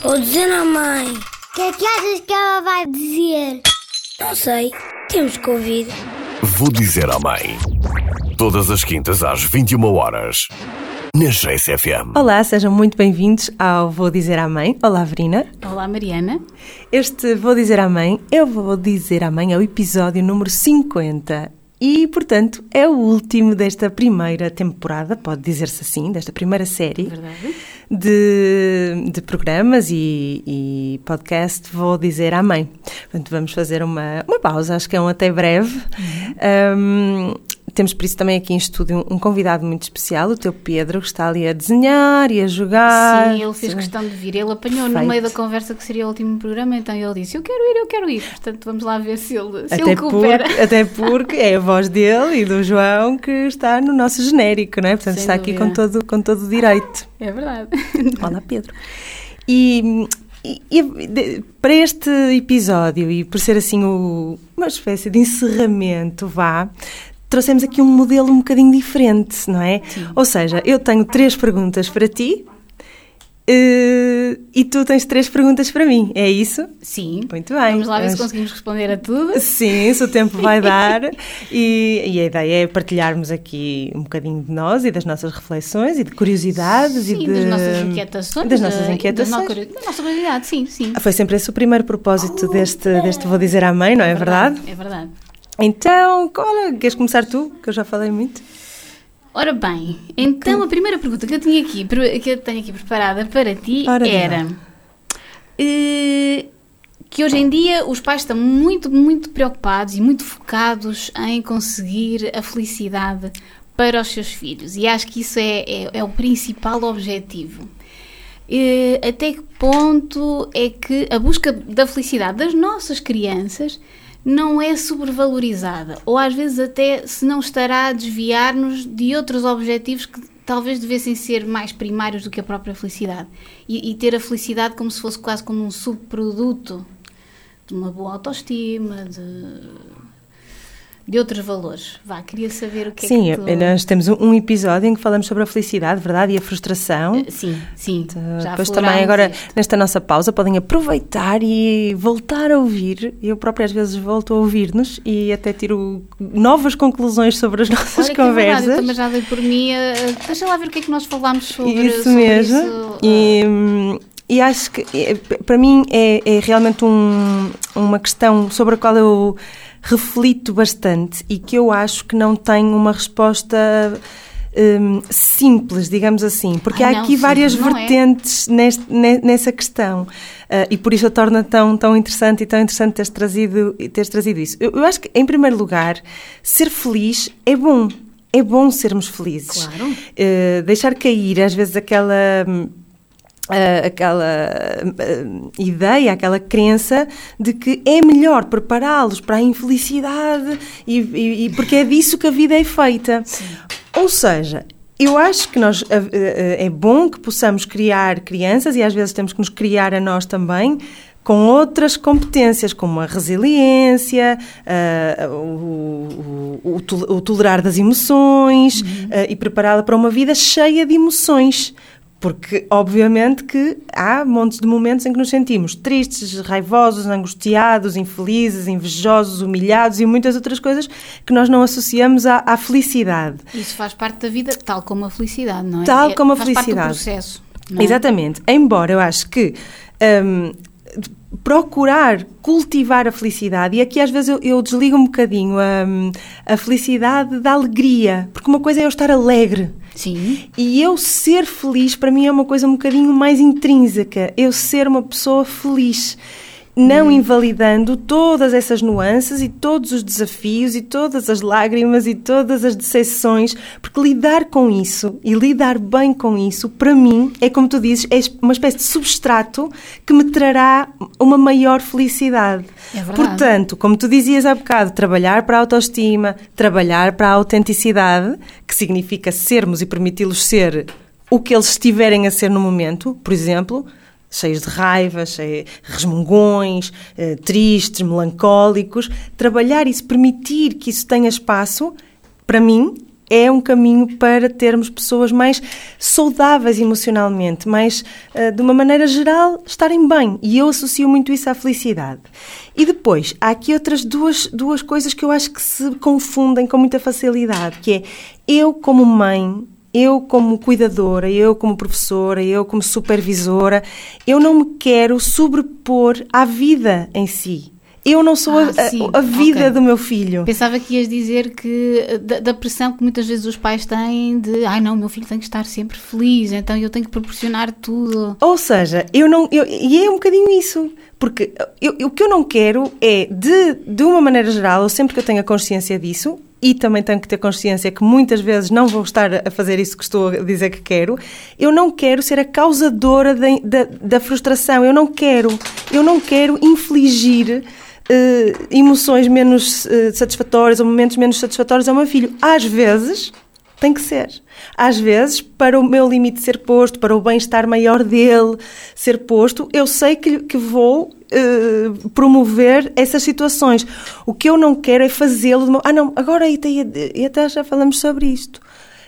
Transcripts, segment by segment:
Vou dizer à mãe. O que é que achas que ela vai dizer? Não sei. Temos que ouvir. Vou dizer à mãe. Todas as quintas às 21 horas. Na GCFM. Olá, sejam muito bem-vindos ao Vou Dizer à Mãe. Olá, Verina. Olá, Mariana. Este Vou Dizer à Mãe, eu vou dizer à mãe, é o episódio número 50 e, portanto, é o último desta primeira temporada, pode dizer-se assim, desta primeira série Verdade. de, de programas e, e podcast Vou Dizer Mãe. Portanto, vamos fazer uma, uma pausa, acho que é um até breve. Um, temos por isso também aqui em estúdio um convidado muito especial, o teu Pedro, que está ali a desenhar e a jogar. Sim, ele fez questão de vir. Ele apanhou no Perfeito. meio da conversa que seria o último programa, então ele disse: Eu quero ir, eu quero ir. Portanto, vamos lá ver se ele, se Até ele coopera. porque, até porque é a voz dele e do João que está no nosso genérico, não é? Portanto, Sem está aqui com dúvida. todo, com todo o direito. É verdade. Olá, Pedro. E, e- e para este episódio, e por ser assim o- uma espécie de encerramento, vá, trouxemos aqui um modelo um bocadinho diferente, não é? Ou seja, eu tenho três perguntas para ti eh, e tu tens três perguntas para mim, é isso? Sim. Muito bem. Vamos lá ver se Vamos- conseguimos responder a tudo. Sim, se o tempo vai dar. E, e a ideia é partilharmos aqui um bocadinho de nós e das nossas reflexões e de curiosidades e Sim, de, das nossas inquietações. Das nossas inquietações. Da, da nossa curiosidade, sim, sim. Foi sempre esse o primeiro propósito deste, deste Vou Dizer à Mãe, não é, verdade? É verdade. Então, olha, queres começar tu? Que eu já falei muito. Ora bem, então a primeira pergunta que eu tinha aqui, que eu tenho aqui preparada para ti Ora, era eh, que hoje em dia os pais estão muito, muito preocupados e muito focados em conseguir a felicidade para os seus filhos e acho que isso é, é, é o principal objetivo. Eh, até que ponto é que a busca da felicidade das nossas crianças não é sobrevalorizada. Ou às vezes até se não estará a desviar-nos de outros objetivos que talvez devessem ser mais primários do que a própria felicidade. E, e ter a felicidade como se fosse quase como um subproduto de uma boa autoestima, de, de outros valores. Vá, queria saber o que Sim, é que tu... nós temos um, episódio em que falamos sobre a felicidade, verdade? E a frustração. Eh, Sim, sim. já Depois também agora, isto. nesta nossa pausa, podem aproveitar e voltar a ouvir. Eu própria às vezes volto a ouvir-nos e até tiro novas conclusões sobre as nossas Olha que é verdade, conversas. eu também já dei por mim. eh, deixa lá ver o que é que nós falámos sobre isso sobre mesmo. isso, E, hum, e acho que é, para mim é, é realmente um- uma questão sobre a qual eu reflito bastante e que eu acho que não tem uma resposta hum, simples, digamos assim, porque Ai, há não, aqui várias simples não é. vertentes neste- ne- nessa questão Ah, e por isso a torna tão, tão interessante e tão interessante teres trazido, teres trazido isso. Eu, eu acho que, em primeiro lugar, ser feliz é bom. É bom sermos felizes. Claro. Eh, deixar cair, às vezes, aquela. hum, ah, aquela hum, ideia, aquela crença de que é melhor prepará-los para a infelicidade e, e- e porque é disso que a vida é feita. Ou seja, eu acho que nós ah, é bom que possamos criar crianças e às vezes temos que nos criar a nós também com outras competências, como a resiliência, ah, o, o- o tol- o tolerar das emoções ah, e prepará-la para uma vida cheia de emoções. Porque, obviamente, que há montes de momentos em que nos sentimos tristes, raivosos, angustiados, infelizes, invejosos, humilhados e muitas outras coisas que nós não associamos à, à felicidade. Isso faz parte da vida, tal como a felicidade, não é? Tal É- como a faz parte felicidade. do processo. é? Exatamente. Embora eu acho que hum, procurar cultivar a felicidade, e aqui às vezes eu, eu desligo um bocadinho hum, a felicidade da alegria, porque uma coisa é eu estar alegre. Sim. E eu ser feliz, para mim, é uma coisa um bocadinho mais intrínseca. Eu ser uma pessoa feliz. Não invalidando todas essas nuances e todos os desafios e todas as lágrimas e todas as decepções, porque lidar com isso e lidar bem com isso, para mim, é como tu dizes, é uma espécie de substrato que me trará uma maior felicidade. É. Portanto, como tu dizias há bocado, trabalhar para a autoestima, trabalhar para a autenticidade, que significa sermos e permiti-los ser o que eles estiverem a ser no momento, por exemplo, cheios de raiva, cheios, resmungões, eh, tristes, melancólicos, trabalhar isso, permitir que isso tenha espaço, para mim, é um caminho para termos pessoas mais saudáveis emocionalmente, mais, uh, de uma maneira geral, estarem bem. E eu associo muito isso à felicidade. E depois, há aqui outras duas, duas coisas que eu acho que se confundem com muita facilidade, que é eu como mãe eu como cuidadora, eu como professora, eu como supervisora, eu não me quero sobrepor à vida em si. Eu não sou ah, a, a, vida okay. do meu filho. Pensava que ias dizer que da, da, pressão que muitas vezes os pais têm de ai não, meu filho tem que estar sempre feliz, então eu tenho que proporcionar tudo. Ou seja, eu não. Eu, e é um bocadinho isso. Porque eu, o que eu não quero é, de, de uma maneira geral, eu sempre que eu tenho a consciência disso, e também tenho que ter consciência que muitas vezes não vou estar a fazer isso que estou a dizer que quero, eu não quero ser a causadora da, da, da frustração, eu não quero, eu não quero infligir uh, emoções menos uh, satisfatórias ou momentos menos satisfatórios ao meu filho. Às vezes tem que ser. Às vezes, para o meu limite ser posto, para o bem-estar maior dele ser posto, eu sei que, que vou uh, promover essas situações. O que eu não quero é fazê-lo. Ah, não, agora e até já falamos sobre isto.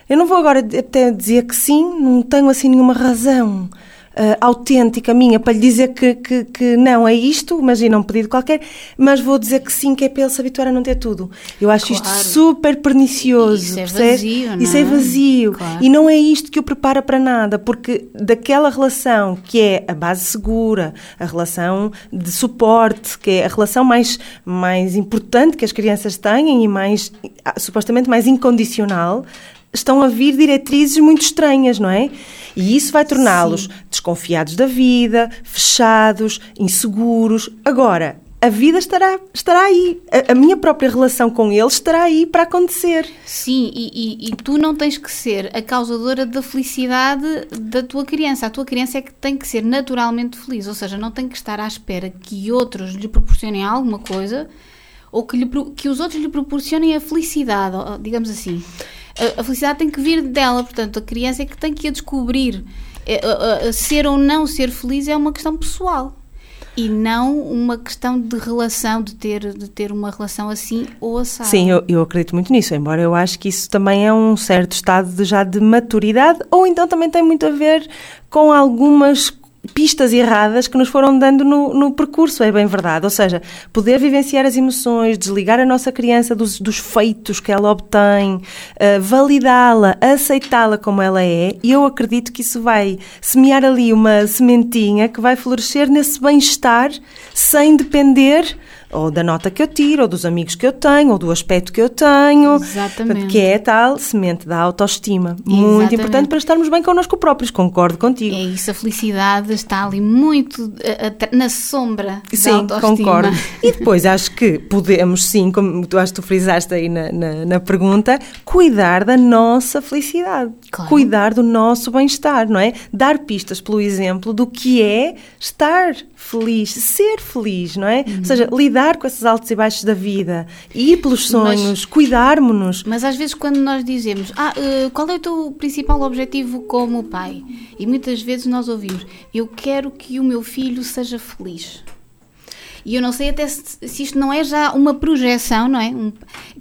Eu não vou agora até dizer que sim, não tenho assim nenhuma razão uh, autêntica minha para lhe dizer que, que, que, não é isto, imagina um pedido qualquer, mas vou dizer que sim, que é para ele se habituar a não ter tudo. Eu acho claro. isto super pernicioso. Isso é vazio, não Isso é, é vazio. Claro. E não é isto que o prepara para nada, porque daquela relação que é a base segura, a relação de suporte, que é a relação mais, mais importante que as crianças têm e mais, ah, supostamente mais incondicional, estão a vir diretrizes muito estranhas, não é? E isso vai torná-los desconfiados da vida, fechados, inseguros. Agora, a vida estará, estará aí. A, a, minha própria relação com eles estará aí para acontecer. Sim, e, e, e, tu não tens que ser a causadora da felicidade da tua criança. A tua criança é que tem que ser naturalmente feliz, ou seja, não tem que estar à espera que outros lhe proporcionem alguma coisa ou que, lhe, que os outros lhe proporcionem a felicidade, digamos assim a, felicidade tem que vir dela, portanto, a criança é que tem que a descobrir. É, ser ou não ser feliz é uma questão pessoal e não uma questão de relação, de ter, de ter uma relação assim ou assado. Sim, eu, eu acredito muito nisso, embora eu acho que isso também é um certo estado de, já de maturidade, ou então também tem muito a ver com algumas pistas erradas que nos foram dando no, no, percurso, é bem verdade. Ou seja, poder vivenciar as emoções, desligar a nossa criança dos, dos feitos que ela obtém, uh, validá-la, aceitá-la como ela é, e eu acredito que isso vai semear ali uma sementinha que vai florescer nesse bem-estar sem depender ou da nota que eu tiro, ou dos amigos que eu tenho, ou do aspecto que eu tenho. Exatamente. Que é a tal semente da autoestima. Exatamente. Muito importante para estarmos bem connosco próprios, concordo contigo. É isso, a felicidade está ali muito na sombra sim, da autoestima. concordo. E depois acho que podemos, sim, como tu acho que tu frisaste aí na, na, na pergunta, cuidar da nossa felicidade. Claro. Cuidar do nosso bem-estar, não é? Dar pistas pelo exemplo do que é estar feliz, ser feliz, não é? Uhum. Ou seja, lidar com esses altos e baixos da vida, ir pelos sonhos, cuidarmos-nos. Mas às vezes quando nós dizemos, ah, uh, qual é o teu principal objetivo como pai? E muitas vezes nós ouvimos, eu quero que o meu filho seja feliz. E eu não sei até se, se, isto não é já uma projeção, não é? Um,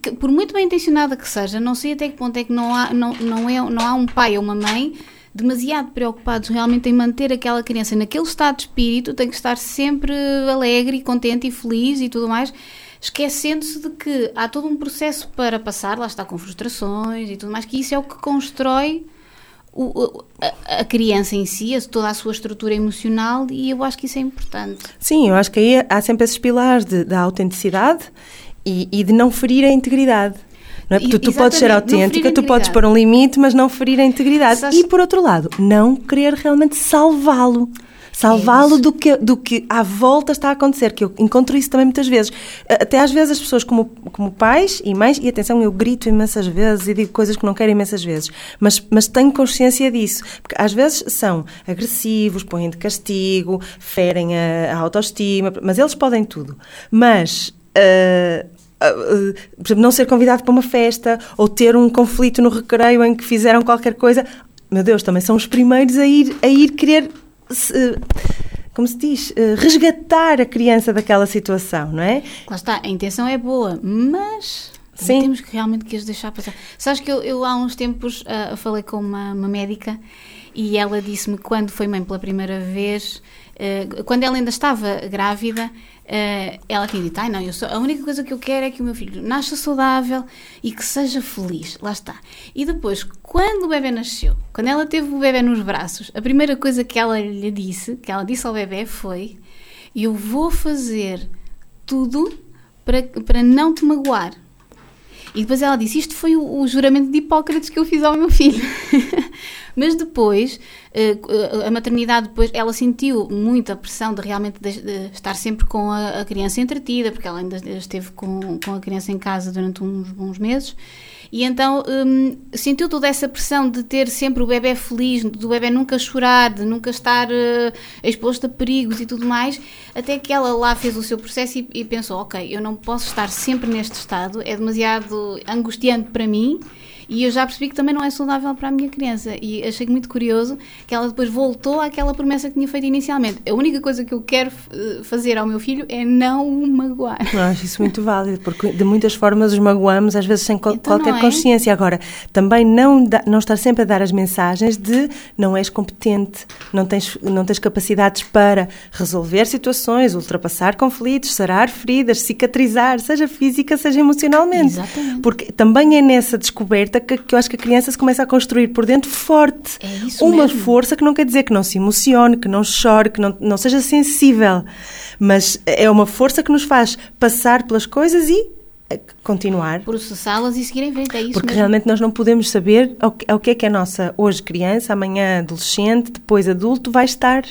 que, por muito bem intencionada que seja, não sei até que ponto é que não há, não, não é, não há um pai ou uma mãe demasiado preocupados realmente em manter aquela criança naquele estado de espírito, tem que estar sempre alegre e contente e feliz e tudo mais, esquecendo-se de que há todo um processo para passar, lá está com frustrações e tudo mais, que isso é o que constrói o, a, a, criança em si, toda a sua estrutura emocional, e eu acho que isso é importante. Sim, eu acho que aí há sempre esses pilares de, da autenticidade e, e de não ferir a integridade. Não é? Porque tu, tu podes ser autêntica, tu podes pôr um limite, mas não ferir a integridade. E por outro lado, não querer realmente salvá-lo salvá-lo do que, do que à volta está a acontecer, que eu encontro isso também muitas vezes. Até às vezes as pessoas como, como pais e mães, e atenção, eu grito imensas vezes e digo coisas que não quero imensas vezes, mas, mas tenho consciência disso, porque às vezes são agressivos, põem de castigo, ferem a, a autoestima, mas eles podem tudo. Mas... Uh, por exemplo, não ser convidado para uma festa ou ter um conflito no recreio em que fizeram qualquer coisa. Meu Deus, também são os primeiros a ir, a ir querer. Se, como se diz, uh, resgatar a criança daquela situação, não é? Lá está, a intenção é boa, mas Sim. Temos que realmente que as deixar passar. Sabes que eu, eu há uns tempos ah, falei com uma, uma médica e ela disse-me quando foi mãe pela primeira vez, ah, quando ela ainda estava grávida, ah, ela tinha dito: Ai, não, eu sou, a única coisa que eu quero é que o meu filho nasça saudável e que seja feliz. Lá está. E depois, quando o bebê nasceu, quando ela teve o bebê nos braços, a primeira coisa que ela lhe disse, que ela disse ao bebê foi: Eu vou fazer tudo para, para não te magoar. E depois ela disse: Isto foi o, o juramento de Hipócrates que eu fiz ao meu filho. Mas depois, eh, a maternidade, depois, ela sentiu muita pressão de realmente de estar sempre com a, a, criança entretida, porque ela ainda esteve com, com a criança em casa durante uns bons meses. E então hum, sentiu toda essa pressão de ter sempre o bebê feliz, do bebê nunca chorar, de nunca estar uh, exposto a perigos e tudo mais, até que ela lá fez o seu processo e, e pensou: ok, eu não posso estar sempre neste estado, é demasiado angustiante para mim e eu já percebi que também não é saudável para a minha criança. E achei muito curioso que ela depois voltou àquela promessa que tinha feito inicialmente. A única coisa que eu quero eh, fazer ao meu filho é não o magoar. Eu acho isso muito válido, porque de muitas formas os magoamos, às vezes sem então qualquer é? consciência. Agora, também não, da, não estar sempre a dar as mensagens de não és competente, não tens, não tens capacidades para resolver situações, ultrapassar conflitos, sarar feridas, cicatrizar, seja física, seja emocionalmente. Exatamente. Porque também é nessa descoberta que, que eu acho que a criança se começa a construir por dentro forte. É isso Uma mesmo. força que não quer dizer que não se emocione, que não chore, que não, não seja sensível. Mas é uma força que nos faz passar pelas coisas e eh, continuar. Processá-las e seguir em frente, é isso Porque mesmo. realmente nós não podemos saber ao que, ao que é que a nossa, hoje criança, amanhã adolescente, depois adulto, vai estar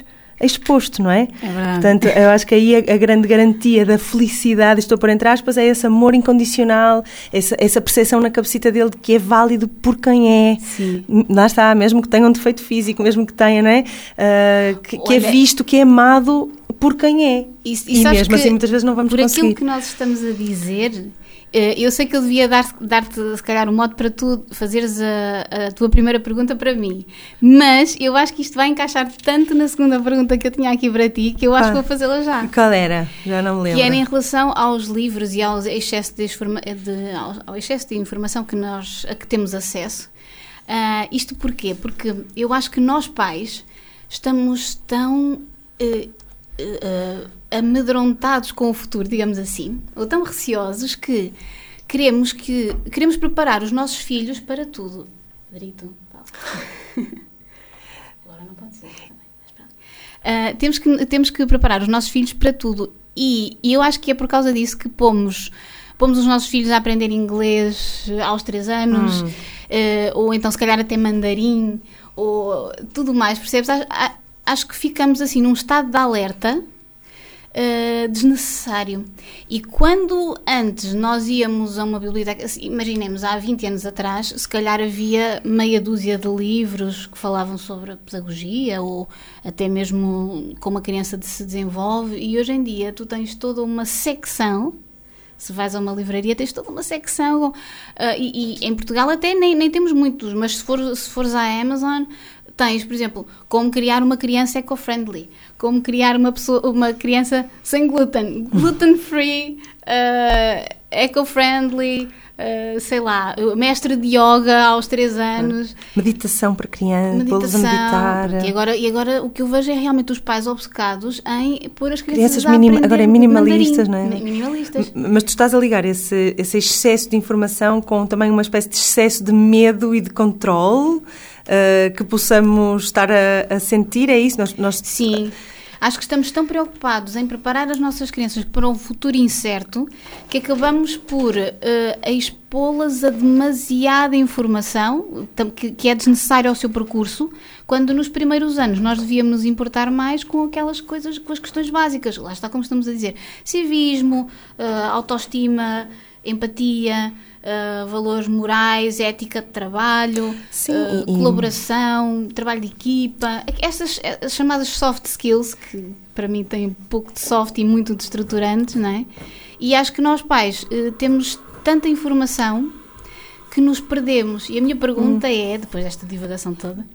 exposto, não é? É verdade. Portanto, eu acho que aí a, a grande garantia da felicidade, estou por entre aspas, é esse amor incondicional, essa, essa percepção na cabecita dele de que é válido por quem é. Sim. Lá está, mesmo que tenha um defeito físico, mesmo que tenha, não é? Uh, que, que é visto, que é amado por quem é. E, E, sabes mesmo que assim, muitas vezes não vamos por conseguir. aquilo que nós estamos a dizer, eu sei que eu devia dar- dar-te, se calhar, um modo para tu fazeres a, a tua primeira pergunta para mim. Mas eu acho que isto vai encaixar tanto na segunda pergunta que eu tinha aqui para ti que eu acho Ah. que vou fazê-la já. Qual era? Já não me lembro. Que era em relação aos livros e ao excesso de, de- ao, ao excesso de informação que nós a que temos acesso. Ah, isto porquê? Porque eu acho que nós pais estamos tão eh, eh, amedrontados com o futuro, digamos assim, ou tão receosos que queremos que queremos preparar os nossos filhos para tudo. Paulo. Agora não pode ser também. Ah, temos, que, temos que preparar os nossos filhos para tudo. E, e eu acho que é por causa disso que pomos, pomos os nossos filhos a aprender inglês aos 3 anos, eh, ou então se calhar até mandarim, ou tudo mais, percebes? Acho, que ficamos assim num estado de alerta Uh, desnecessário. E quando antes nós íamos a uma biblioteca, imaginemos há 20 anos atrás, se calhar havia meia dúzia de livros que falavam sobre a pedagogia ou até mesmo como a criança se desenvolve, e hoje em dia tu tens toda uma secção. Se vais a uma livraria, tens toda uma secção. uh, e, e em Portugal até nem, nem temos muitos, mas se, for, se fores à Amazon, tens, por exemplo, como criar uma criança eco-friendly, como criar uma, pessoa, uma criança sem glúten, gluten-free, uh, eco-friendly, uh, sei lá, mestre de yoga aos 3 anos, Meditação para criança, pô-los a meditação. meditar. E agora, e agora o que eu vejo é realmente os pais obcecados em pôr as crianças, Crianças a minim- agora é minimalistas, mandarim. não é? Mi- Minimalistas. Mas tu estás a ligar esse, esse excesso de informação com também uma espécie de excesso de medo e de controle uh, que possamos estar a, a sentir, é isso? Nós, nós- Sim. Acho que estamos tão preocupados em preparar as nossas crianças para um futuro incerto que acabamos por eh, expô-las a demasiada informação que, que é desnecessária ao seu percurso, quando nos primeiros anos nós devíamos nos importar mais com aquelas coisas, com as questões básicas. Lá está como estamos a dizer: civismo, eh, autoestima, empatia. Eh, valores morais, ética de trabalho, Sim, eh, e- e- colaboração, trabalho de equipa, essas as chamadas soft skills, que para mim têm pouco de soft e muito de estruturantes, não é? E acho que nós pais eh, temos tanta informação que nos perdemos. E a minha pergunta Hum. é, depois desta divagação toda,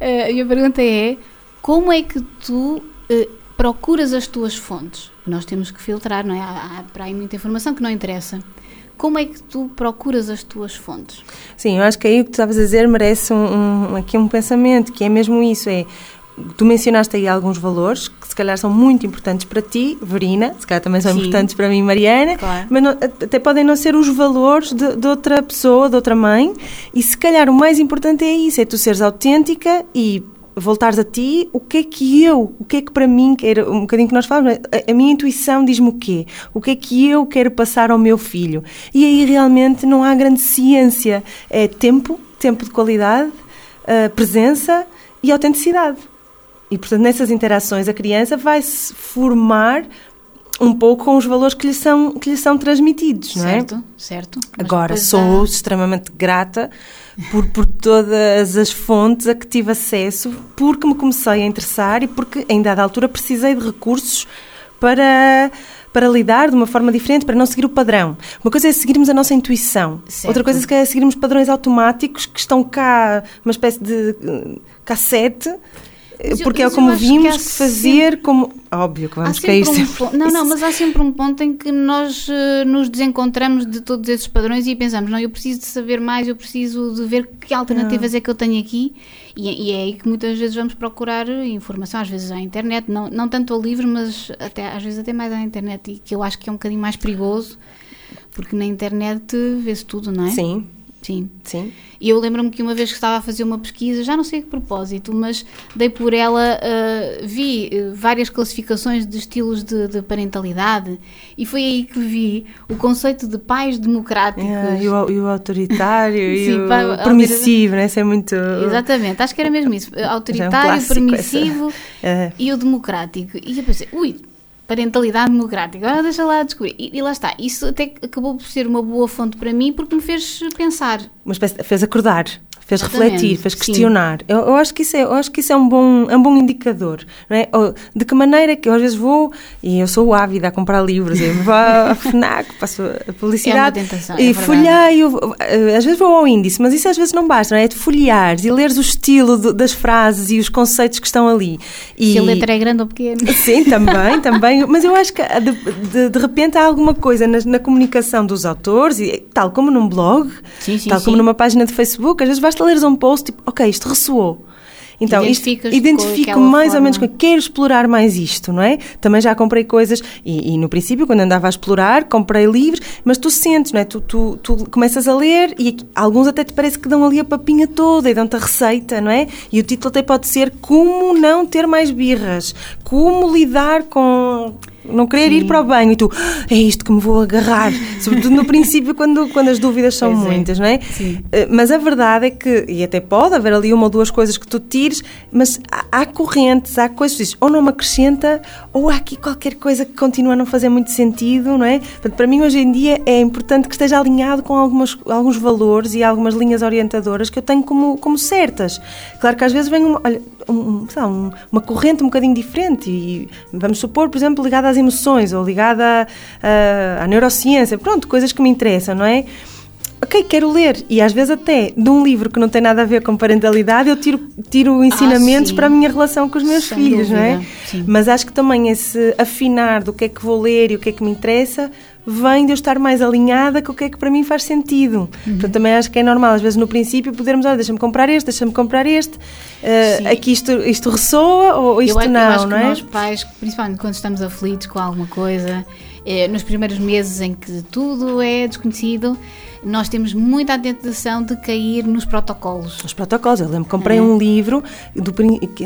eh, a minha pergunta é como é que tu eh, procuras as tuas fontes? Nós temos que filtrar, não é? Há, há para aí muita informação que não interessa. Como é que tu procuras as tuas fontes? Sim, eu acho que aí o que tu estavas a dizer merece um, um, aqui um pensamento, que é mesmo isso, é Tu mencionaste aí alguns valores que se calhar são muito importantes para ti, Verina, se calhar também são Sim. importantes para mim, Mariana, Claro. mas não- até podem não ser os valores de, de outra pessoa, de outra mãe, e se calhar o mais importante é isso, é tu seres autêntica e voltares a ti, o que é que eu, o que é que para mim, que era um bocadinho que nós falamos, a, a minha intuição diz-me o quê? O que é que eu quero passar ao meu filho? E aí realmente não há grande ciência, é tempo, tempo de qualidade, uh, presença e autenticidade. E, portanto, nessas interações, a criança vai se formar um pouco com os valores que lhe são, que lhe são transmitidos, não é? certo, certo. Agora, sou há- extremamente grata por, por todas as fontes a que tive acesso, porque me comecei a interessar e porque, em dada altura, precisei de recursos para, para lidar de uma forma diferente, para não seguir o padrão. Uma coisa é seguirmos a nossa intuição, Certo. outra coisa é seguirmos padrões automáticos que estão cá, uma espécie de cassete. Eh, eu- Porque é como que vimos que fazer, como. Óbvio que vamos sempre cair um sempre. ponto- Não, não, mas há sempre um ponto em que nós eh, nos desencontramos de todos esses padrões e pensamos, não, eu preciso de saber mais, eu preciso de ver que alternativas é que eu tenho aqui e, e é aí que muitas vezes vamos procurar informação, às vezes à internet, não, não tanto ao livro, mas até, às vezes até mais à internet e que eu acho que é um bocadinho mais perigoso porque na internet vê-se tudo, não é? Sim, Sim. sim. E eu lembro-me que uma vez que estava a fazer uma pesquisa, já não sei a que propósito, mas dei por ela, ah, vi eh, várias classificações de estilos de, de parentalidade e foi aí que vi o conceito de pais democráticos. É, e, o, e o autoritário e Sim, o pá, permissivo, né? Isso é muito. Exatamente, acho que era mesmo isso. Já é um Autoritário, clássico permissivo essa. É. e o democrático. E eu pensei, ui, parentalidade democrática, agora deixa lá descobrir. E, e lá está, isso até acabou por ser uma boa fonte para mim porque me fez pensar. Espécie, fez acordar, fez Exatamente, refletir, fez questionar. Eu, eu acho que isso é, eu acho que isso é um bom, é um bom indicador, não é? De que maneira é que eu às vezes vou e eu sou ávida a comprar livros, eu vou à FNAC, passo a publicidade É tentação, é e verdade. folheio, eh, às vezes vou ao índice, mas isso às vezes não basta, não é? É de folheares e leres o estilo de- das frases e os conceitos que estão ali. E, Se a letra é grande ou pequena. Sim, também, também. Mas eu acho que de, de, de repente há alguma coisa na, na comunicação dos autores, e, tal como num blog, Sim, sim, tal como sim. numa página de Facebook, às vezes basta leres um post tipo, ok, isto ressoou. Então, isto, identifico mais ou forma. menos com quero explorar mais isto, não é? Também já comprei coisas, e, e no princípio, quando andava a explorar, comprei livros, mas tu sentes, não é? Tu, tu, tu começas a ler e aqui- alguns até te parece que dão ali a papinha toda e dão-te a receita, não é? E o título até pode ser Como não ter mais birras, como lidar com não querer ir para o banho e tu, "Ah, é isto que me vou agarrar. Sobretudo no princípio, quando, quando as dúvidas são Pois é. muitas, não é? Sim. Eh, Mas a verdade é que, e até pode haver ali uma ou duas coisas que tu tires, mas há, há correntes, há coisas que dizes, ou não me acrescenta, ou há aqui qualquer coisa que continua a não fazer muito sentido, não é? Portanto, para mim, hoje em dia, é importante que esteja alinhado com algumas, alguns valores e algumas linhas orientadoras que eu tenho como, como certas. Claro que às vezes vem uma, olha, um- lá, um- uma corrente um bocadinho diferente e vamos supor, por exemplo, ligada às emoções ou ligada à, à neurociência, pronto, coisas que me interessam, não é? Ok, quero ler. E às vezes até de um livro que não tem nada a ver com parentalidade, eu tiro, tiro ensinamentos sim. para a minha relação com os meus Sem filhos, não é? dúvida, sim. Mas acho que também esse afinar do que é que vou ler e o que é que me interessa vem de eu estar mais alinhada com o que é que para mim faz sentido. Uhum. Portanto, também acho que é normal, às vezes no princípio, podermos, olha, deixa-me comprar este, deixa-me comprar este, Sim. aqui isto, isto ressoa ou isto eu, a- eu não, acho não que é? nós pais, principalmente quando estamos aflitos com alguma coisa, eh, nos primeiros meses em que tudo é desconhecido, nós temos muita tentação de cair nos protocolos. Os protocolos. Eu lembro comprei um livro, do,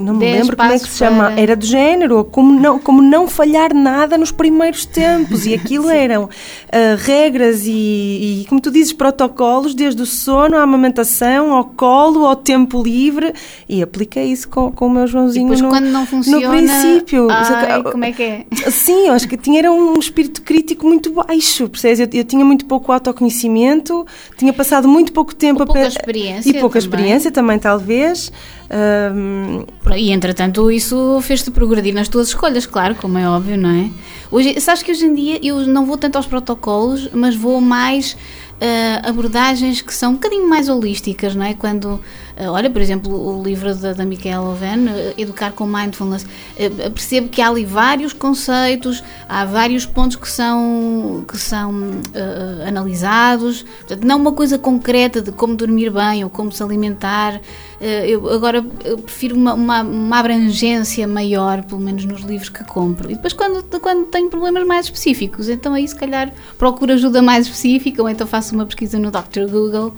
não me Dez lembro como é que se chama, para- era do género, como não, como não falhar nada nos primeiros tempos. E aquilo eram ah, regras e, e, como tu dizes, protocolos, desde o sono, à amamentação, ao colo, ao tempo livre. E apliquei isso com, com o meu E Joãozinho depois no, quando não funciona, no princípio. ai, como é que é? Sim, eu acho que tinha era um espírito crítico muito baixo, percebes? Eu, eu tinha muito pouco autoconhecimento, tinha passado muito pouco tempo Ou pouca pe- experiência e pouca também. experiência também talvez. Ahm, E entretanto, isso fez-te progredir nas tuas escolhas, claro, como é óbvio, não é? Hoje, sabes que hoje em dia eu não vou tanto aos protocolos, mas vou mais a abordagens que são um bocadinho mais holísticas, não é? Quando, olha, por exemplo, o livro da, da Michaela Owen, eh, Educar com Mindfulness, eh, percebo que há ali vários conceitos, há vários pontos que são, que são uh, analisados, portanto, não uma coisa concreta de como dormir bem ou como se alimentar. Uh, eu agora eu prefiro uma, uma, uma, abrangência maior, pelo menos nos livros que compro. E depois, quando, quando tenho problemas mais específicos, então aí se calhar procuro ajuda mais específica ou então faço uma pesquisa no Dr. Google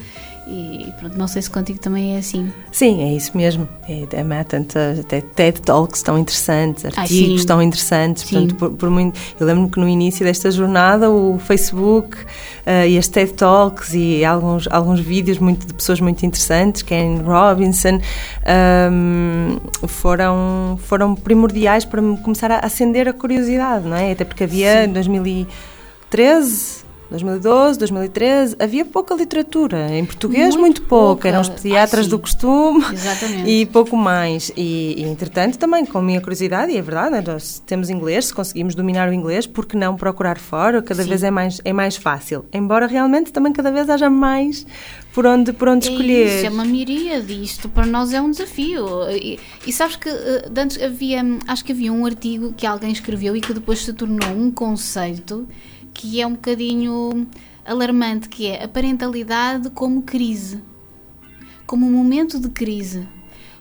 e pronto, não sei se contigo também é assim. Sim, é isso mesmo. É, é, tanto, até TED Talks estão interessantes, artigos ah, estão interessantes. Portanto, por, por, muito, eu lembro-me que no início desta jornada o Facebook uh, e as TED Talks e alguns, alguns vídeos muito, de pessoas muito interessantes, Ken Robinson, um, foram, foram primordiais para me começar a acender a curiosidade, não é? Até porque havia em 2013 2012, 2013, havia pouca literatura. Em português, muito, muito pouca. Eram os pediatras ah, do costume Exatamente. e pouco mais. E, e, entretanto, também, com a minha curiosidade, e é verdade, né, nós temos inglês, se conseguimos dominar o inglês, por que não procurar fora? Cada sim. vez é mais, é mais fácil. Embora realmente também cada vez haja mais por onde, por onde é escolher. Isso, é uma miríade. Isto para nós é um desafio. E, e sabes que eh, antes havia, acho que havia um artigo que alguém escreveu e que depois se tornou um conceito que é um bocadinho alarmante, que é a parentalidade como crise, como um momento de crise.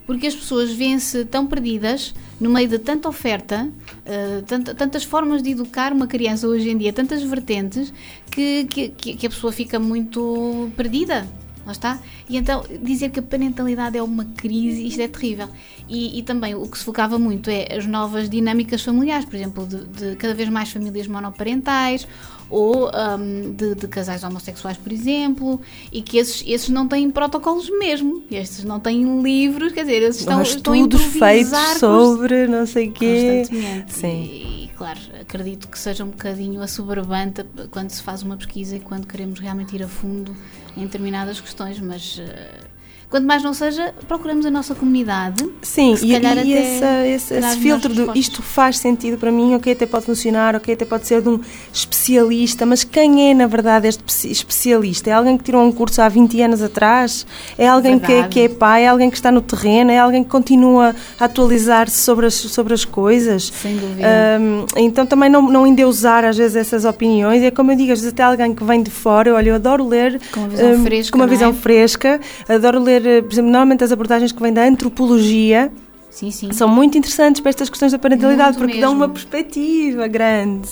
Porque as pessoas vêm-se tão perdidas no meio de tanta oferta, uh, tantas formas de educar uma criança hoje em dia, tantas vertentes, que, que, que a pessoa fica muito perdida. Lá está. E então dizer que a parentalidade é uma crise, isto é terrível. E, e também o que se focava muito é as novas dinâmicas familiares, por exemplo, de, de cada vez mais famílias monoparentais ou um, de, de, casais homossexuais, por exemplo, e que esses, esses não têm protocolos mesmo, estes não têm livros, quer dizer, esses estão, estão estudos feitos sobre não sei o quê. Sim. E, claro, acredito que seja um bocadinho assoberbante quando se faz uma pesquisa e quando queremos realmente ir a fundo em determinadas questões, mas uh, quanto mais não seja, procuramos a nossa comunidade. Sim, e, e esse, esse, esse filtro de isto faz sentido para mim, ok, até pode funcionar, ok, até pode ser de um especialista, mas quem é na verdade este especialista? É alguém que tirou um curso há 20 anos atrás? É alguém que, que, é pai? É alguém que está no terreno? É alguém que continua a atualizar-se sobre as, sobre as coisas? Sem dúvida. Um, então também não, não endeusar às vezes essas opiniões. É como eu digo, às vezes até alguém que vem de fora, olha, eu adoro ler com uma visão um, fresca, com uma visão é? fresca, adoro ler eh, por exemplo, normalmente as abordagens que vêm da antropologia sim, sim. são muito interessantes para estas questões da parentalidade, muito porque mesmo. dão uma perspectiva grande.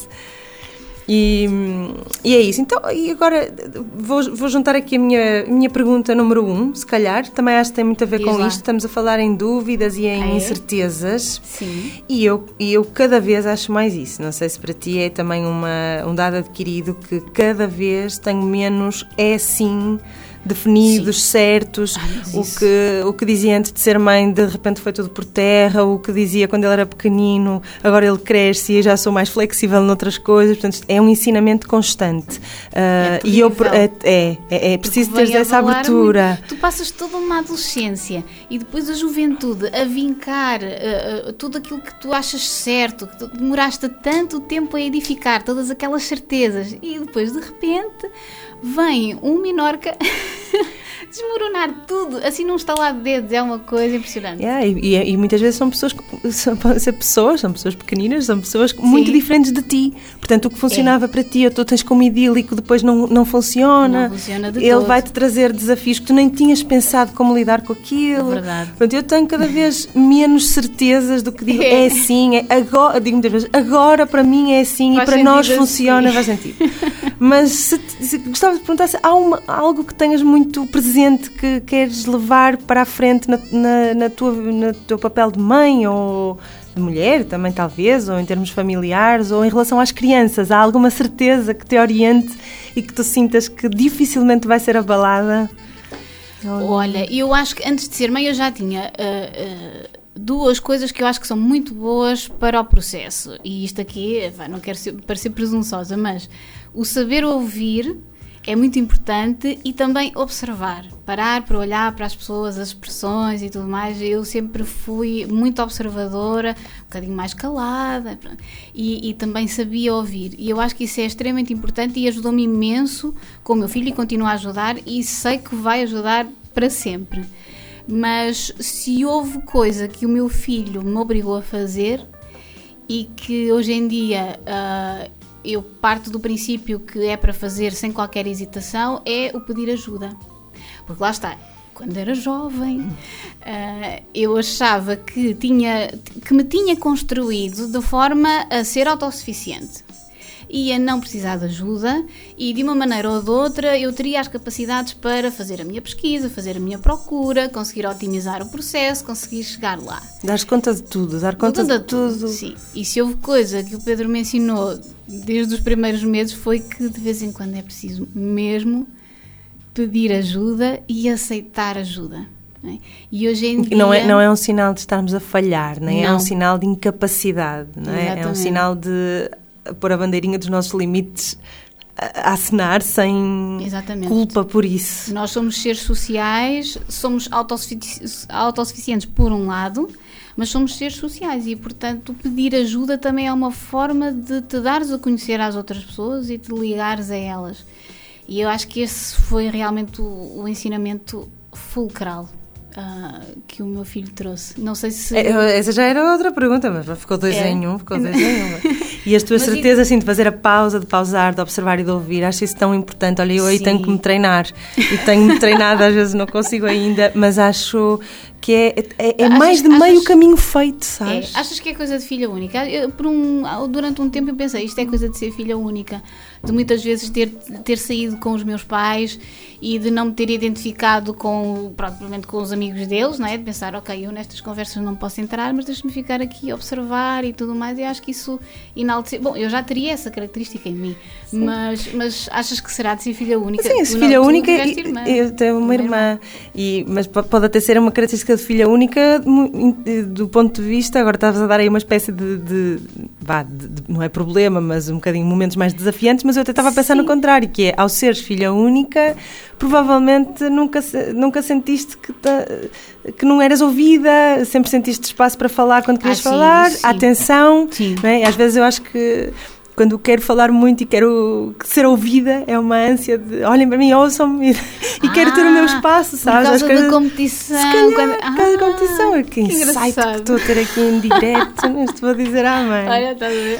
E, e, é isso. Então, e agora vou, vou juntar aqui a minha, minha pergunta número um, se calhar. Também acho que tem muito a ver Diz com lá. isto. Estamos a falar em dúvidas e em é? incertezas. Sim. E eu, e eu cada vez acho mais isso. Não sei se para ti é também uma, um dado adquirido que cada vez tenho menos é sim definidos, Sim. certos, ah, o, que, o que dizia antes de ser mãe, de repente foi tudo por terra, o que dizia quando ele era pequenino, agora ele cresce e já sou mais flexível noutras coisas, portanto é um ensinamento constante. Uh, e eu é, é, é, é preciso ter essa abertura. Tu passas toda uma adolescência e depois a juventude a vincar uh, uh, tudo aquilo que tu achas certo, que tu demoraste tanto tempo a edificar, todas aquelas certezas, e depois de repente vem um Minorca desmoronar tudo, assim num estalar de dedos, é uma coisa impressionante. Yeah, e, e, e, muitas vezes são pessoas, são, são pessoas, são pessoas pequeninas, são pessoas muito diferentes de ti. Portanto, o que funcionava é. para ti, ou tu tens como idílico, depois não, não funciona. Não funciona de Ele vai-te trazer desafios que tu nem tinhas pensado como lidar com aquilo. É verdade. Portanto, eu tenho cada vez menos certezas do que digo, é, é assim, é agora, digo muitas vezes, agora para mim é assim faz e para nós assim. funciona, faz sentido. Mas se, se, gostava de perguntar se há uma, algo que tenhas muito presente que queres levar para a frente na, na, na tua, no teu papel de mãe ou de mulher também talvez, ou em termos familiares, ou em relação às crianças. Há alguma certeza que te oriente e que tu sintas que dificilmente vai ser abalada? Olha, eu acho que antes de ser mãe eu já tinha... Uh, uh, duas coisas que eu acho que são muito boas para o processo. E isto aqui, não quero ser, parecer presunçosa, mas o saber ouvir é muito importante e também observar, parar para olhar para as pessoas, as expressões e tudo mais. Eu sempre fui muito observadora, um bocadinho mais calada e, e também sabia ouvir. E eu acho que isso é extremamente importante e ajudou-me imenso com o meu filho e continua a ajudar e sei que vai ajudar para sempre. Mas se houve coisa que o meu filho me obrigou a fazer e que hoje em dia uh, eu parto do princípio que é para fazer sem qualquer hesitação, é o pedir ajuda. Porque lá está, quando era jovem, uh, eu achava que, tinha, que me tinha construído de forma a ser autossuficiente ia não precisar de ajuda e de uma maneira ou de outra eu teria as capacidades para fazer a minha pesquisa, fazer a minha procura, conseguir otimizar o processo, conseguir chegar lá. Dar conta de tudo, dar conta de, de tudo. Sim, e se houve coisa que o Pedro me ensinou desde os primeiros meses foi que de vez em quando é preciso mesmo pedir ajuda e aceitar ajuda. É? E hoje em dia... Não é, não é um sinal de estarmos a falhar, não é? é um sinal de incapacidade, não é? É um sinal de pôr a bandeirinha dos nossos limites a acenar sem Exatamente. culpa por isso. Nós somos seres sociais, somos autossufici autossuficientes por um lado, mas somos seres sociais e, portanto, pedir ajuda também é uma forma de te dares a conhecer às outras pessoas e te ligares a elas. E eu acho que esse foi realmente o, o ensinamento fulcral uh, que o meu filho trouxe. Não sei se. É, essa já era outra pergunta, mas ficou dois é. em um, ficou dois em um. E as tuas certezas, assim, de fazer a pausa, de pausar, de observar e de ouvir, acho isso tão importante. Olha, eu aí tenho que me treinar. E tenho-me treinado, às vezes não consigo ainda, mas acho que é, é, é mais de meio caminho feito, sabes? É, achas que é coisa de filha única? Eu, por um, durante um tempo eu pensei, isto é coisa de ser filha única de muitas vezes ter, ter saído com os meus pais e de não me ter identificado com, propriamente com os amigos deles, não é? De pensar, ok, eu nestas conversas não posso entrar, mas deixa-me ficar aqui a observar e tudo mais, e acho que isso enaltece. Bom, eu já teria essa característica em mim, mas, mas achas que será de ser filha única? Sim, se filha única, eu tenho uma, uma irmã, irmã. E, mas pode até ser uma característica de filha única do ponto de vista, agora estavas a dar aí uma espécie de, de, vá, de, de não é problema, mas um bocadinho momentos mais desafiantes, mas eu até estava a pensar Sim. no contrário, que é, ao seres filha única, provavelmente nunca, nunca sentiste que, que não eras ouvida, sempre sentiste espaço para falar quando querias ah, falar, sim, atenção, sim. É? às vezes eu acho que quando quero falar muito e quero ser ouvida, é uma ânsia de olhem para mim, ouçam-me e, ah, quero ter o meu espaço, sabes? Por causa da competição. Se calhar, quando, ah, por causa da ah, competição. Que, que insight que estou a ter aqui em direto, não estou a dizer à mãe. Olha, estás a ver?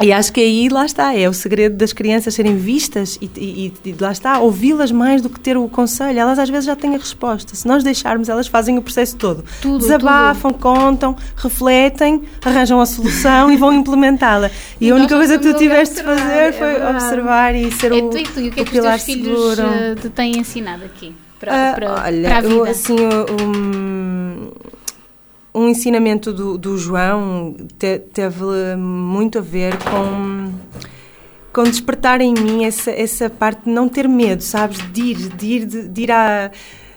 E acho que aí lá está, é o segredo das crianças serem vistas e, e, e lá está, ouvi-las mais do que ter o conselho. Elas às vezes já têm a resposta. Se nós deixarmos, elas fazem o processo todo. Tudo, Desabafam, tudo. contam, refletem, arranjam a solução e vão implementá-la. E, e a única coisa que tu tiveste de fazer é foi é observar e ser é o, tu e tu. E o que é que os teus filhos uh, te têm ensinado aqui? Para, uh, para, olha, para a vida? Eu, assim, um, um ensinamento do, do João te, teve muito a ver com com despertar em mim essa, essa parte de não ter medo, sabes? De ir, de ir, de, de ir à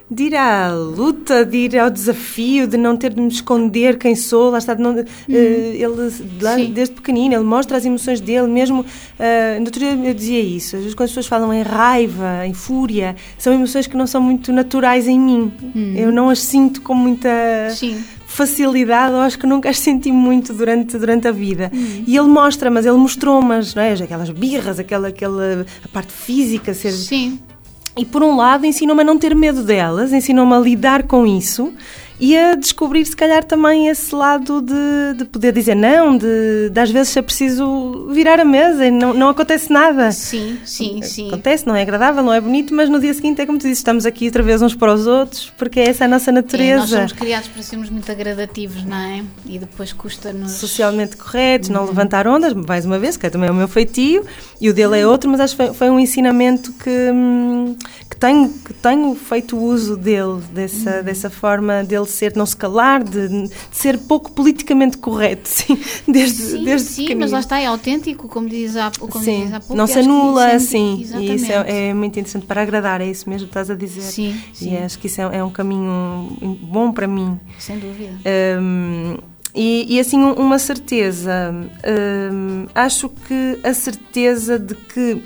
de ir à luta, de ir ao desafio, de não ter de me esconder quem sou, lá está, não, uhum. uh, ele, lá, desde pequenino, ele mostra as emoções dele, mesmo, uh, no outro dia eu dizia isso, às vezes quando as pessoas falam em raiva, em fúria, são emoções que não são muito naturais em mim, uhum. eu não as sinto com muita... Sim facilidade, eu acho que nunca as senti muito durante, durante a vida. Uhum. E ele mostra, mas ele mostrou, mas não é? aquelas birras, aquela, aquela a parte física, ser. Sim. E por um lado ensinou-me a não ter medo delas, ensinou-me a lidar com isso e a descobrir, se calhar, também esse lado de, de poder dizer não, de, de às vezes é preciso virar a mesa e não, não acontece nada. Sim, sim, sim. Acontece, não é agradável, não é bonito, mas no dia seguinte é como tu dizes, estamos aqui outra vez uns para os outros, porque é essa a nossa natureza. É, nós somos criados para sermos muito agradativos, não é? E depois custa-nos. Socialmente corretos, uhum. não levantar ondas, mais uma vez, que é também o meu feitio, e o dele é outro, mas acho que foi, foi um ensinamento que, hum, que, tenho, que tenho feito uso dele, dessa, uhum. dessa forma dele ser, de não se calar, de, de ser pouco politicamente correto, sim, desde, sim, desde sim mas lá está, é autêntico, como diz há, como sim, diz há pouco. Não se anula, sim, e isso é, é, muito interessante para agradar, é isso mesmo que estás a dizer. Sim, sim. E acho que isso é, é um caminho bom para mim. Sem dúvida. Um, e, e, assim, uma certeza. Um, acho que a certeza de que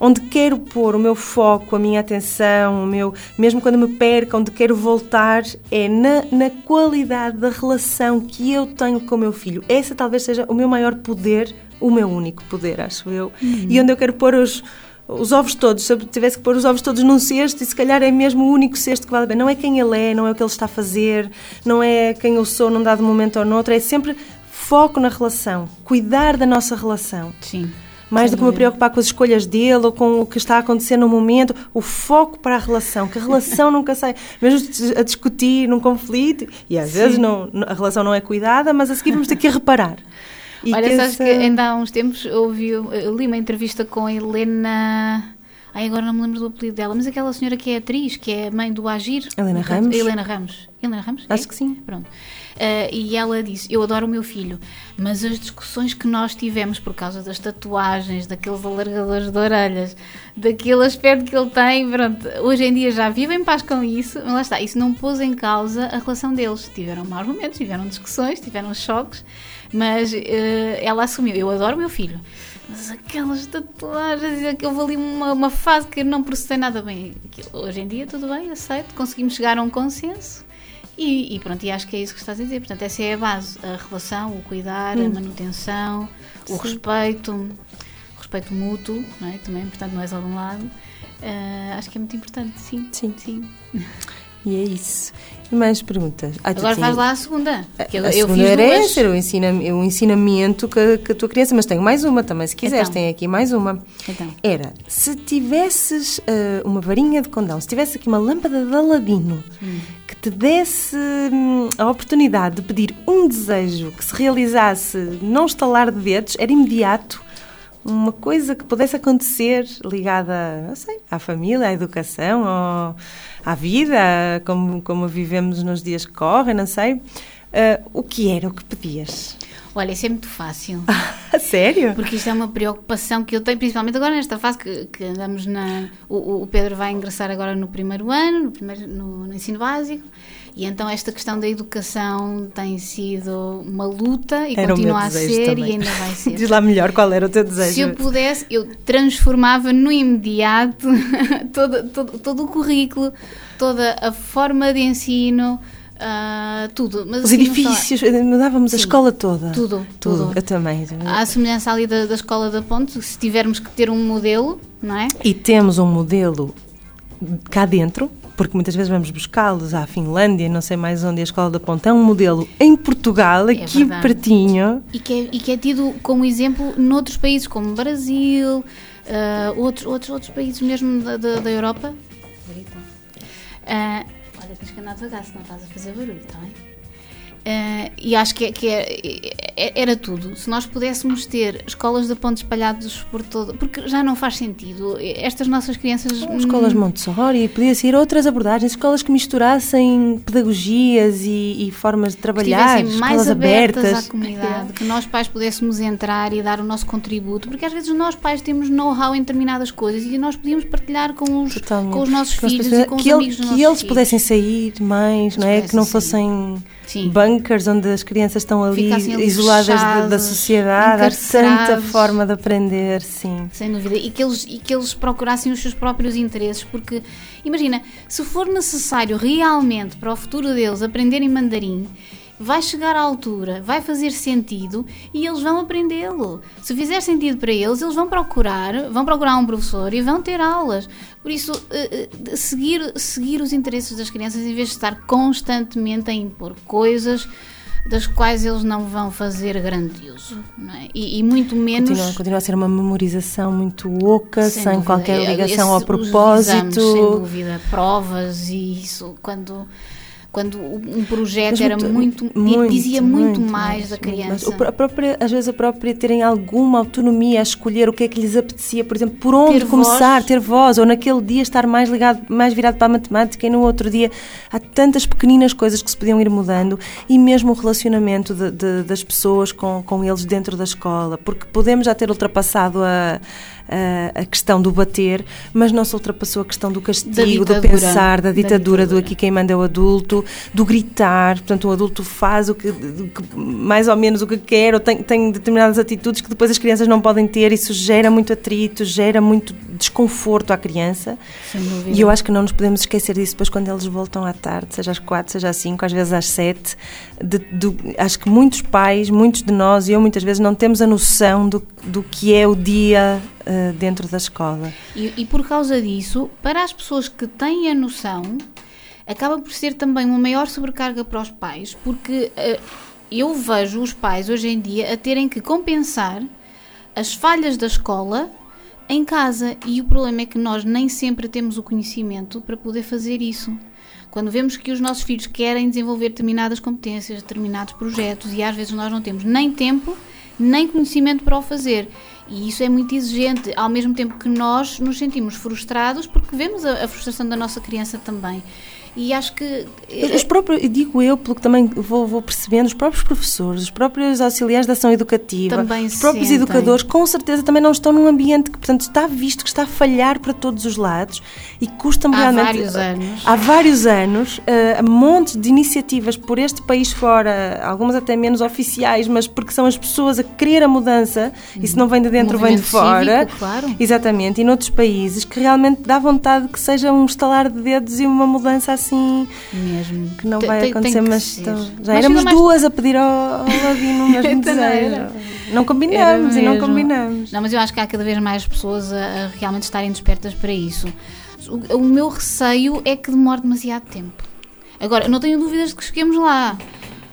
onde quero pôr o meu foco, a minha atenção, o meu, mesmo quando me perco, onde quero voltar, é na, na qualidade da relação que eu tenho com o meu filho. Essa talvez seja o meu maior poder, o meu único poder, acho eu. Uhum. E onde eu quero pôr os os ovos todos, se eu tivesse que pôr os ovos todos num cesto, e se calhar é mesmo o único cesto que vale a pena. Não é quem ele é, não é o que ele está a fazer, não é quem eu sou num dado momento ou noutro, é sempre foco na relação, cuidar da nossa relação. Sim. Mais do que me preocupar com as escolhas dele ou com o que está a acontecer no momento, o foco para a relação, que a relação nunca sai, mesmo a discutir num conflito, e às Sim. vezes não, a relação não é cuidada, mas a seguir vamos ter que reparar. E Olha, que sabes essa... que ainda há uns tempos ouvi, eu li uma entrevista com a Helena. Ai, agora não me lembro do apelido dela, mas aquela senhora que é atriz, que é mãe do Agir. Helena Ramos? Helena Ramos. Helena Ramos? Acho é? que sim. Pronto. Uh, e ela disse: Eu adoro o meu filho, mas as discussões que nós tivemos por causa das tatuagens, daqueles alargadores de orelhas, daquele aspecto que ele tem, pronto, hoje em dia já vivem em paz com isso, mas lá está, isso não pôs em causa a relação deles. Tiveram maus momentos, tiveram discussões, tiveram choques, mas uh, ela assumiu: Eu adoro o meu filho. Mas aquelas tatuagens, que houve ali uma, uma fase que eu não processei nada bem. Hoje em dia, tudo bem, aceito, conseguimos chegar a um consenso e, e, pronto, e acho que é isso que estás a dizer. Portanto, essa é a base: a relação, o cuidar, hum. a manutenção, o Sim. respeito, o respeito mútuo, não é? também, portanto, não é só de um lado. Uh, acho que é muito importante, sim. Sim. sim. E é isso. E mais perguntas? Ah, Agora faz lá a segunda. Eu, a eu segunda era essa, o, ensina, o ensinamento que, que a tua criança... Mas tenho mais uma também, se quiseres. Então. Tem aqui mais uma. Então. Era, se tivesses uh, uma varinha de condão, se tivesse aqui uma lâmpada de Aladino hum. Te desse hum, a oportunidade de pedir um desejo que se realizasse não estalar de dedos, era imediato uma coisa que pudesse acontecer ligada, não sei, à família, à educação, à vida, como, como vivemos nos dias que correm, não sei. Uh, o que era o que pedias? Olha, isso é muito fácil. Sério? Porque isto é uma preocupação que eu tenho, principalmente agora nesta fase que, que andamos na. O, o, Pedro vai ingressar agora no primeiro ano, no, primeiro, no, no ensino básico, e então esta questão da educação tem sido uma luta e era continua a ser também. e ainda vai ser. Diz lá melhor qual era o teu desejo. Se eu pudesse, eu transformava no imediato todo, todo, todo o currículo, toda a forma de ensino. Uh, tudo. Mas Os edifícios, mudávamos Sim, a escola toda. Tudo, tudo. tudo. Eu também. À semelhança ali da, da escola da Ponte, se tivermos que ter um modelo, não é? E temos um modelo cá dentro, porque muitas vezes vamos buscá-los à Finlândia, não sei mais onde, a Escola da Ponte é um modelo em Portugal, é aqui verdade. pertinho. E que, é, e que é tido como exemplo noutros países, como Brasil, uh, outros, outros, outros países mesmo da, da, da Europa. Uh, que andar devagar, senão estás a fazer barulho, está bem? Uh, e acho que, é, que é, é, era tudo. Se nós pudéssemos ter escolas de pontos espalhados por todo. Porque já não faz sentido. Estas nossas crianças. Hum, escolas Montessori, podia ser outras abordagens, escolas que misturassem pedagogias e, e formas de trabalhar, que mais abertas, abertas à comunidade, que nós pais pudéssemos entrar e dar o nosso contributo, porque às vezes nós pais temos know-how em determinadas coisas e nós podíamos partilhar com os, com os nossos filhos e com que os amigos ele, Que eles pudessem sair mais, não é? Que não fossem Sim. bunkers onde as crianças estão ali assim, isoladas de, da sociedade. Há tanta forma de aprender, sim. Sem dúvida. E que, eles, e que eles procurassem os seus próprios interesses, porque, imagina, se for necessário realmente para o futuro deles aprenderem mandarim, vai chegar à altura, vai fazer sentido e eles vão aprendê-lo. Se fizer sentido para eles, eles vão procurar, vão procurar um professor e vão ter aulas. Por isso, uh, seguir, seguir os interesses das crianças em vez de estar constantemente a impor coisas das quais eles não vão fazer grande uso. É? E, e, muito menos. Continua, continua, a ser uma memorização muito oca, sem, sem qualquer ligação Esse, ao propósito. Exames, sem dúvida, provas e isso, quando quando um projeto era muito, muito dizia muito, muito mais, mais, da criança. a própria, às vezes a própria terem alguma autonomia a escolher o que é que lhes apetecia, por exemplo, por onde ter começar, voz. ter voz, ou naquele dia estar mais ligado, mais virado para a matemática e no outro dia há tantas pequeninas coisas que se podiam ir mudando e mesmo o relacionamento de, de, das pessoas com, com eles dentro da escola, porque podemos já ter ultrapassado a a questão do bater, mas não se ultrapassou a questão do castigo, do pensar, da ditadura, Da do ditadura. aqui quem manda é o adulto, do gritar. Portanto, o adulto faz o que, do que- mais ou menos o que quer, ou tem, tem determinadas atitudes que depois as crianças não podem ter. Isso gera muito atrito, gera muito desconforto à criança. E eu acho que não nos podemos esquecer disso depois quando eles voltam à tarde, seja às quatro, seja às cinco, às vezes às sete. De- do- acho que muitos pais, muitos de nós, e eu muitas vezes, não temos a noção do, do que é o dia eh, dentro da escola. E, e por causa disso, para as pessoas que têm a noção, acaba por ser também uma maior sobrecarga para os pais, porque eh, eu vejo os pais hoje em dia a terem que compensar as falhas da escola em casa e o problema é que nós nem sempre temos o conhecimento para poder fazer isso. Quando vemos que os nossos filhos querem desenvolver determinadas competências, determinados projetos e às vezes nós não temos nem tempo nem conhecimento para o fazer. E isso é muito exigente, ao mesmo tempo que nós nos sentimos frustrados porque vemos a, a frustração da nossa criança também. E acho que Os próprios, digo eu, pelo que também vou, vou percebendo, os próprios professores, os próprios auxiliares de ação educativa, Também os próprios sentem. educadores, com certeza também não estão num ambiente que, portanto, está visto que está a falhar para todos os lados e custa-me Há realmente. vários anos. Há vários anos, eh, há montes de iniciativas por este país fora, algumas até menos oficiais, mas porque são as pessoas a querer a mudança, e se não vem de dentro, vem de fora. cívico, claro. Exatamente, e noutros países que realmente dá vontade que seja um estalar de dedos e uma mudança assim mesmo que não Tem- vai acontecer, mas então, já Nós éramos duas a pedir ao, ao Ladino mesmo não desejo. era. Não combinamos e não combinamos. Não, mas eu acho que há cada vez mais pessoas a, a realmente estarem despertas para isso. O, o meu receio é que demore demasiado tempo. Agora, não tenho dúvidas de que cheguemos lá,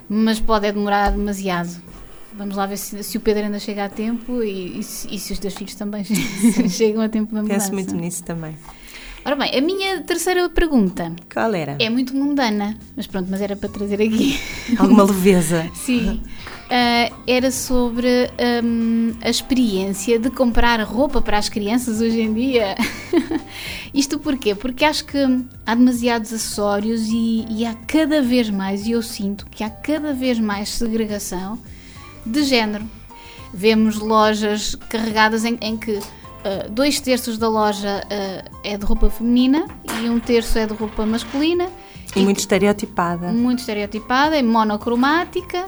mas pode é demorar demasiado. Vamos lá ver se, se o Pedro ainda chega a tempo e, e se, e se os teus filhos também chegam a tempo da mudança. Penso muito nisso também. Ora bem, a minha terceira pergunta Qual era? é muito mundana, mas pronto, mas era para trazer aqui. Alguma leveza. Sim. Ah, era sobre hum, a experiência de comprar roupa para as crianças hoje em dia. Isto porquê? Porque acho que há demasiados acessórios e, e há cada vez mais, e eu sinto que há cada vez mais segregação de género. Vemos lojas carregadas em, em que ah, dois terços da loja ah, é de roupa feminina e um terço é de roupa masculina. E muito estereotipada. muito estereotipada, é monocromática.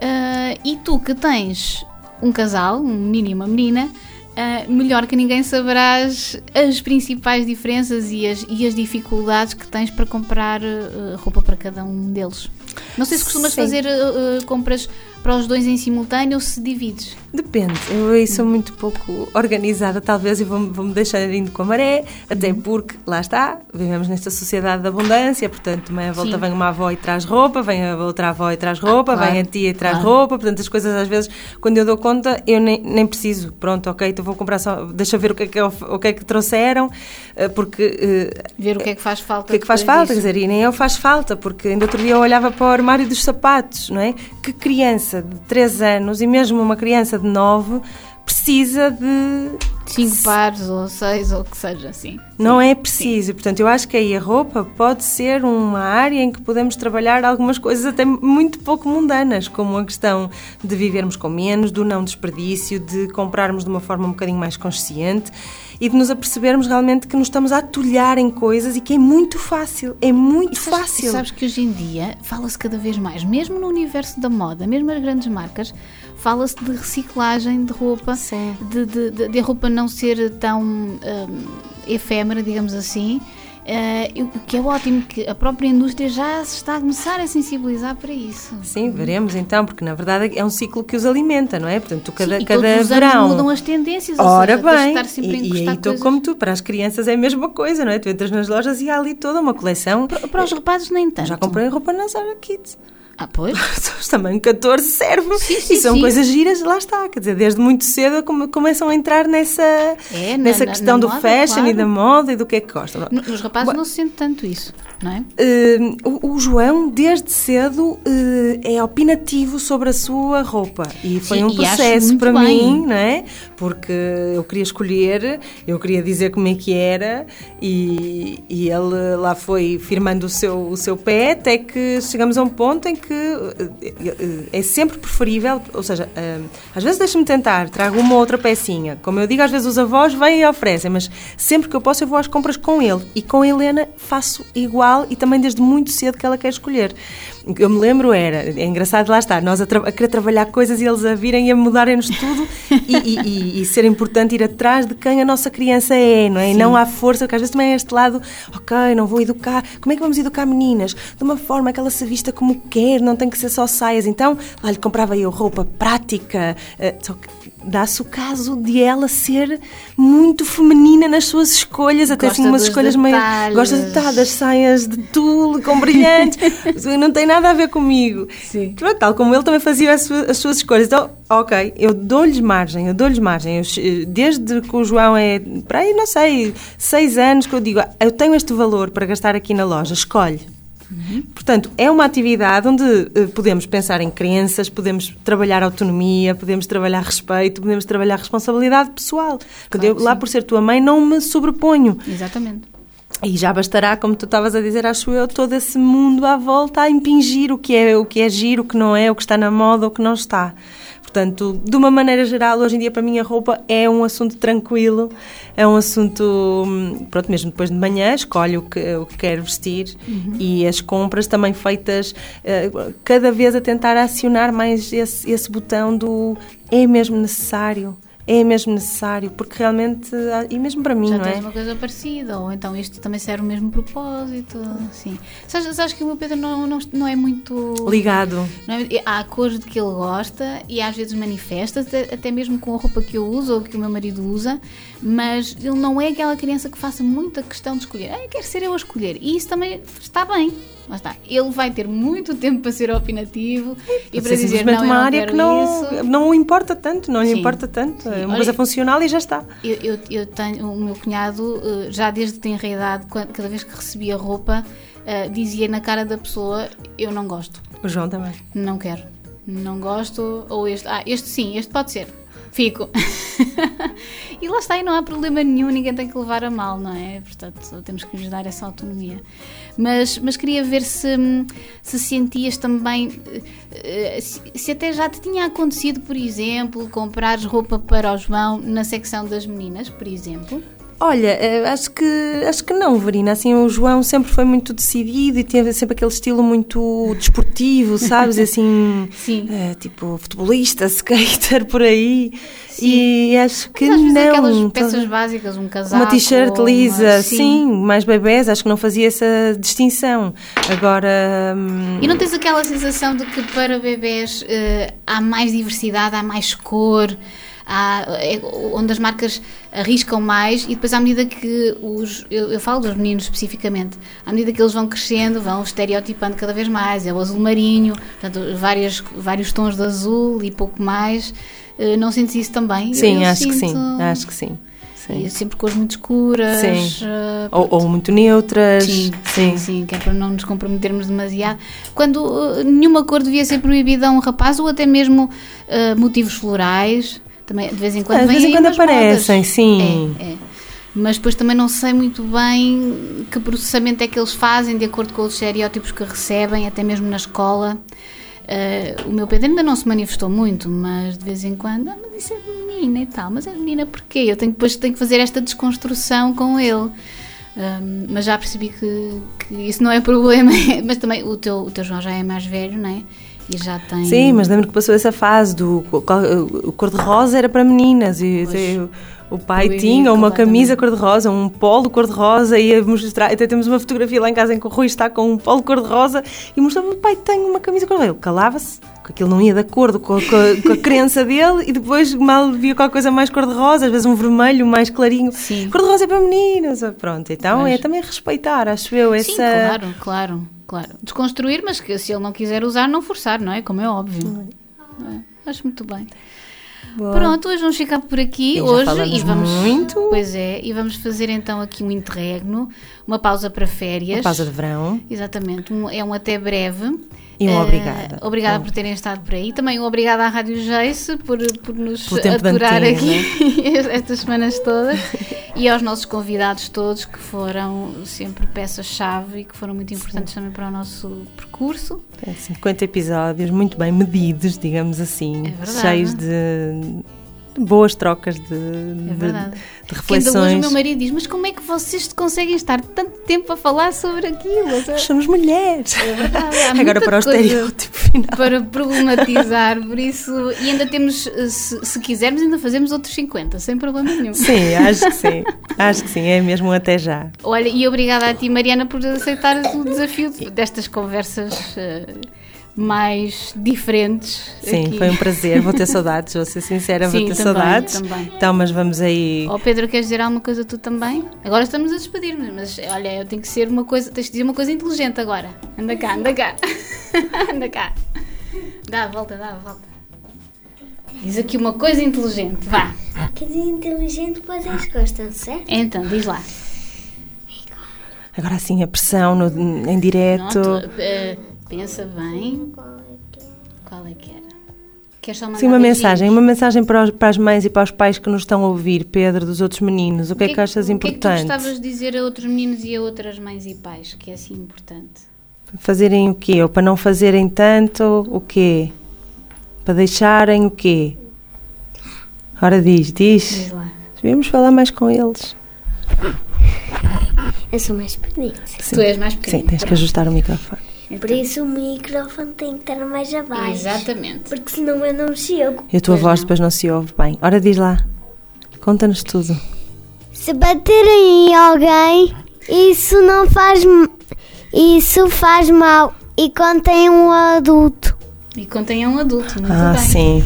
ah, e tu que tens um casal, um menino e uma menina, ah, melhor que ninguém saberás as principais diferenças e as, e as dificuldades que tens para comprar ah, roupa para cada um deles. Não sei se costumas Sim. fazer ah, compras para os dois em simultâneo ou se divides. Depende, eu aí sou muito pouco organizada, talvez, e vou-me vou deixar indo com a maré, até Uhum. porque, lá está, vivemos nesta sociedade de abundância, portanto, também volta Sim. vem uma avó e traz roupa, vem a outra avó e traz roupa, claro, vem a tia e traz claro. roupa, portanto, as coisas às vezes, quando eu dou conta, eu nem, nem preciso, pronto, ok, então vou comprar só, deixa ver o que é que, eu- o que, é que trouxeram, eh, porque eh, Ver o que é que faz falta. o que é que faz falta? Quer disso. dizer, e nem eu faz falta, porque ainda outro dia eu olhava para o armário dos sapatos, não é? Que criança de 3 anos e mesmo uma criança de 9 precisa de. Cinco pares ou seis ou o que seja, assim. Não é preciso. Portanto, eu acho que aí a roupa pode ser uma área em que podemos trabalhar algumas coisas até muito pouco mundanas, como a questão de vivermos com menos, do não desperdício, de comprarmos de uma forma um bocadinho mais consciente e de nos apercebermos realmente que nos estamos a atulhar em coisas e que é muito fácil. É muito E sabes, fácil. sabes que hoje em dia fala-se cada vez mais, mesmo no universo da moda, mesmo as grandes marcas, fala-se de reciclagem de roupa, de, de, de- de a roupa não ser tão hum, efêmera, digamos assim. eh, o que é ótimo, que a própria indústria já se está a começar a sensibilizar para isso. Sim, veremos então, porque na verdade é um ciclo que os alimenta, não é? Portanto, cada, Sim, cada todos os verão. anos mudam as tendências, Ora seja, bem, estar sempre a e, e aí estou como tu, para as crianças é a mesma coisa, não é? Tu entras nas lojas e há ali toda uma coleção. Para, para os rapazes nem tanto. Já comprei roupa na Zara Kids. Ah, pois. Tamanho 14 serve. Sim, sim, e são sim. coisas giras, lá está. Quer dizer, desde muito cedo come- começam a entrar nessa, É, nessa na- questão na do moda, fashion e claro. da moda e do que é que gostam. No- Nos rapazes não se sente tanto isso, não é? Uh, o, o João, desde cedo, uh, é opinativo sobre a sua roupa. E foi um e processo para bem. mim, não é? Porque eu queria escolher, eu queria dizer como é que era, e, e ele lá foi firmando o seu, o seu pé, até que chegamos a um ponto em que que eh, eh, é sempre preferível, ou seja, eh, às vezes deixa-me tentar, trago uma ou outra pecinha. Como eu digo, às vezes os avós vêm e oferecem, mas sempre que eu posso eu vou às compras com ele. E com a Helena faço igual e também desde muito cedo que ela quer escolher. Eu me lembro era, é engraçado lá estar, nós a, tra- a querer trabalhar coisas e eles a virem e a mudarem-nos tudo e, e- e- e ser importante ir atrás de quem a nossa criança é, não é? E não à força, porque às vezes também é este lado, ok, não vou educar, como é que vamos educar meninas? De uma forma que ela se vista como quer, não tem que ser só saias. Então, lá lhe comprava eu roupa prática, eh, só que dá-se o caso de ela ser muito feminina nas suas escolhas, até Gosta assim umas escolhas meio. detalhes. Gosta de detalhes, das saias de tule com brilhantes, não tem nada a ver comigo. Sim. Tal como ele também fazia as suas, as suas escolhas. Então, ok, eu dou-lhes margem, eu doules margem. Eu, eh, desde que o João é, para aí, não sei, seis anos, que eu digo, "Ah, eu tenho este valor para gastar aqui na loja, escolhe. Portanto, é uma atividade onde eh, podemos pensar em crenças, podemos trabalhar autonomia, podemos trabalhar respeito, podemos trabalhar responsabilidade pessoal. Claro eu, lá por ser tua mãe, não me sobreponho. Exatamente. E já bastará, como tu estavas a dizer, acho eu, todo esse mundo à volta a impingir o que é o que é giro, o que não é, o que está na moda, o que não está. Portanto, de uma maneira geral, hoje em dia para mim a roupa é um assunto tranquilo, é um assunto, hum, pronto, mesmo depois de manhã, escolho o que, o que quero vestir e as compras também feitas, eh, cada vez a tentar acionar mais esse, esse botão do é mesmo necessário, é mesmo necessário, porque realmente, há- e mesmo para mim, Já não é? uma coisa parecida, ou então isto também serve o mesmo propósito. Sim. Sabes, sabes que o meu Pedro não, não, não é muito. Ligado. Não é- há cores de que ele gosta e às vezes manifesta, até, até mesmo com a roupa que eu uso ou que o meu marido usa, mas ele não é aquela criança que faça muita questão de escolher. Ah, quer ser eu a escolher. E isso também está bem. Lá está. Ele vai ter muito tempo para ser opinativo e para dizer não, uma não área que não, isso. não importa tanto, não lhe Sim. importa tanto. É uma Olha, coisa funcional e já está. Eu, eu, eu tenho o meu cunhado, eh, já desde que tem idade, cada vez que recebia roupa, eh, dizia na cara da pessoa: Eu não gosto, O João também. não quero, não gosto, ou este, ah, este sim, este pode ser, fico. e lá está, e não há problema nenhum, ninguém tem que levar a mal, não é? Portanto, temos que lhes dar essa autonomia. Mas, mas queria ver se, se sentias também, eh, se, se até já te tinha acontecido, por exemplo, comprares roupa para o João na secção das meninas, por exemplo. Olha, eh, acho que, acho que não, Verina. Assim, o João sempre foi muito decidido e teve sempre aquele estilo muito desportivo, sabes? Assim, Sim. eh, tipo futebolista, skater, por aí. E acho que Mas não. aquelas peças básicas, um casaco. Uma t-shirt lisa, uma- sim. mais bebés, acho que não fazia essa distinção. Agora. hum, E não tens aquela sensação de que para bebés eh, há mais diversidade, há mais cor, há, é onde as marcas arriscam mais e depois à medida que os. Eu, eu falo dos meninos especificamente, à medida que eles vão crescendo, vão estereotipando cada vez mais. É o azul marinho, portanto, várias, vários tons de azul e pouco mais. Eh, não sentes isso também? Sim, eu acho que sim. sinto- Acho que sim. sim. Sempre cores muito escuras. Eh, Ou, ou muito neutras. Sim, sim, sim, que é para não nos comprometermos demasiado. Quando uh, nenhuma cor devia ser proibida a um rapaz, ou até mesmo uh, motivos florais, também de vez em quando Ah, de vez em quando aparecem, modas. sim. É, é. Mas depois também não sei muito bem que processamento é que eles fazem de acordo com os estereótipos que recebem, até mesmo na escola. Uh, o meu Pedro ainda não se manifestou muito, mas de vez em quando, ah, mas isso é menina e tal, mas é menina porquê? Eu tenho, depois tenho que fazer esta desconstrução com ele. Um, mas já percebi que, que isso não é problema. mas também o teu, o teu João já é mais velho, não é? E já tem. Sim, mas lembro que passou essa fase do o cor-de-rosa era para meninas e Pois. o- pai tinha uma camisa cor-de-rosa, um polo cor-de-rosa e mostrar, até temos uma fotografia lá em casa em que o Rui está com um polo cor-de-rosa e mostrava o pai tem uma camisa cor-de-rosa. Ele calava-se, porque aquilo não ia de acordo com a, com a- crença dele e depois mal via qualquer coisa mais cor-de-rosa, às vezes um vermelho mais clarinho. Sim. Cor-de-rosa é para meninas. Pronto, então é também respeitar, acho eu, essa... Sim, claro, claro, claro. Desconstruir, mas que se ele não quiser usar, não forçar, não é? Como é óbvio. É, acho muito bem. Boa. Pronto, hoje vamos ficar por aqui E hoje e vamos muito. Pois é, e vamos fazer então aqui um interregno, uma pausa para férias. Uma pausa de verão. Exatamente, um- é um até breve. E um Eh, obrigada. Obrigada Um- por terem estado por aí. Também um obrigada à Rádio Jace por, por nos aturar aqui estas semanas todas. e aos nossos convidados todos que foram sempre peças-chave e que foram muito importantes também para o nosso percurso. É, 50 episódios muito bem medidos, digamos assim, É verdade. cheios de boas trocas de, de- É verdade. de Que ainda hoje o reflexões. meu marido diz: Mas como é que vocês conseguem estar tanto tempo a falar sobre aquilo? Nós somos mulheres. É verdade, Agora para o estereótipo final. Para problematizar, por isso. E ainda temos, se, se quisermos, ainda fazemos outros 50, sem problema nenhum. Sim, acho que sim. Acho que sim, é mesmo até já. Olha, e obrigada a ti, Mariana, por aceitar o desafio destas conversas eh, mais diferentes. Sim, aqui. foi um prazer. Vou ter saudades, vou ser sincera, Sim, vou ter também, saudades. também. Então, mas vamos aí. Oh Pedro, queres dizer alguma coisa tu também? Agora estamos a despedir-nos, mas olha, eu tenho que ser uma coisa, tens de dizer uma coisa inteligente agora. Anda cá, anda cá. anda cá. Dá a volta, dá a volta. Diz aqui uma coisa inteligente, vá. Quer dizer, inteligente, vocês gostam, certo? Então, diz lá. Agora assim, a pressão no- em direto. Pronto, eh, pensa bem. Qual é que era? Queres só mandar Sim, uma beijinhos? mensagem, uma mensagem para, os- para as mães e para os pais que nos estão a ouvir, Pedro, dos outros meninos. O que é que achas O que é importante? que tu gostavas de dizer a outros meninos e a outras mães e pais, que é assim importante? Fazerem o quê? Ou para não fazerem tanto, o quê? Para deixarem o quê? Ora diz, diz. Diz lá. Devíamos falar mais com eles. Eu sou mais pequenina. Sim. Tu és mais Sim, pequenino. tens que ajustar o microfone. Por isso o microfone tem que estar mais abaixo. Exatamente. Porque senão eu não chego. E a tua Pois voz não. depois não se ouve bem. Ora diz lá. Conta-nos tudo. Se baterem em alguém, isso não faz. Isso faz mal. E contém um adulto. E contém um adulto, muito ah, bem. sim.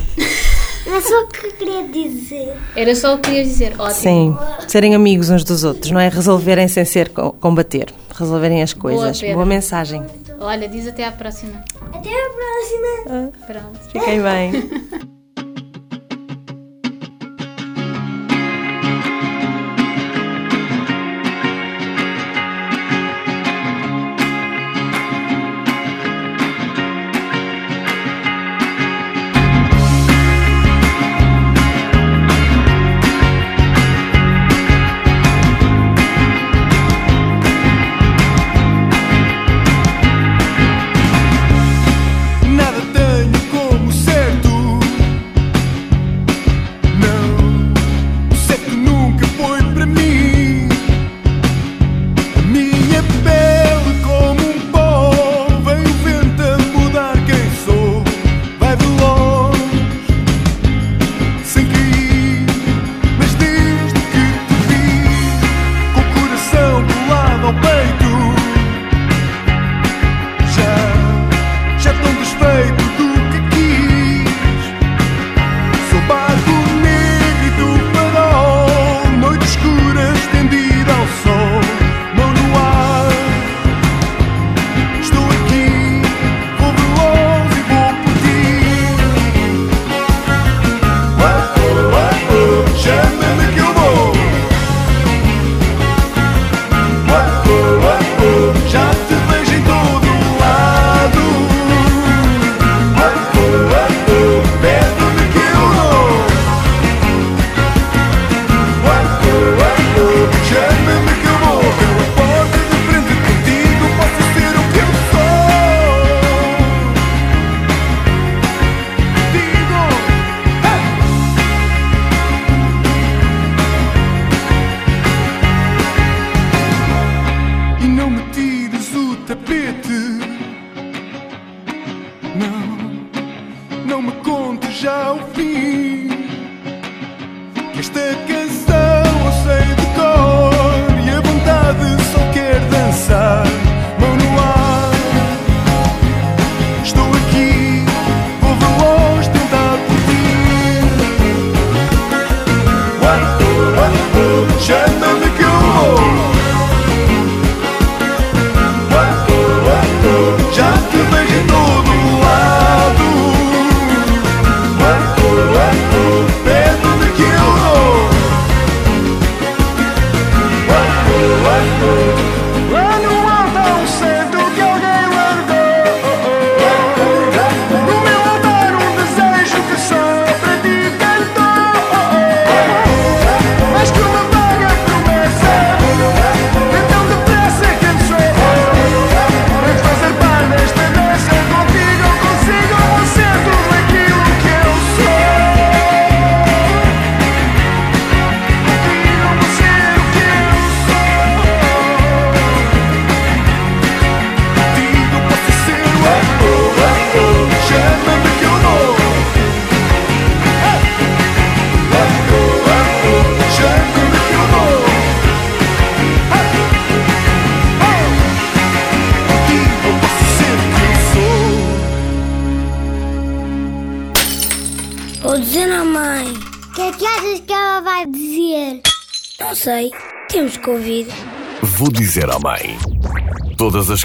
Não é só o que eu queria dizer. Era só o que querias dizer. Ótimo. Sim. Serem amigos uns dos outros, não é? Resolverem sem ser co- combater. Resolverem as coisas. Pedro. Boa mensagem. Olha, diz até à próxima. Até a próxima. Pronto. Fiquem bem.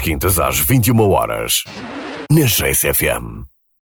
à mãe. Todas as quintas às 21 horas. Na 6 FM.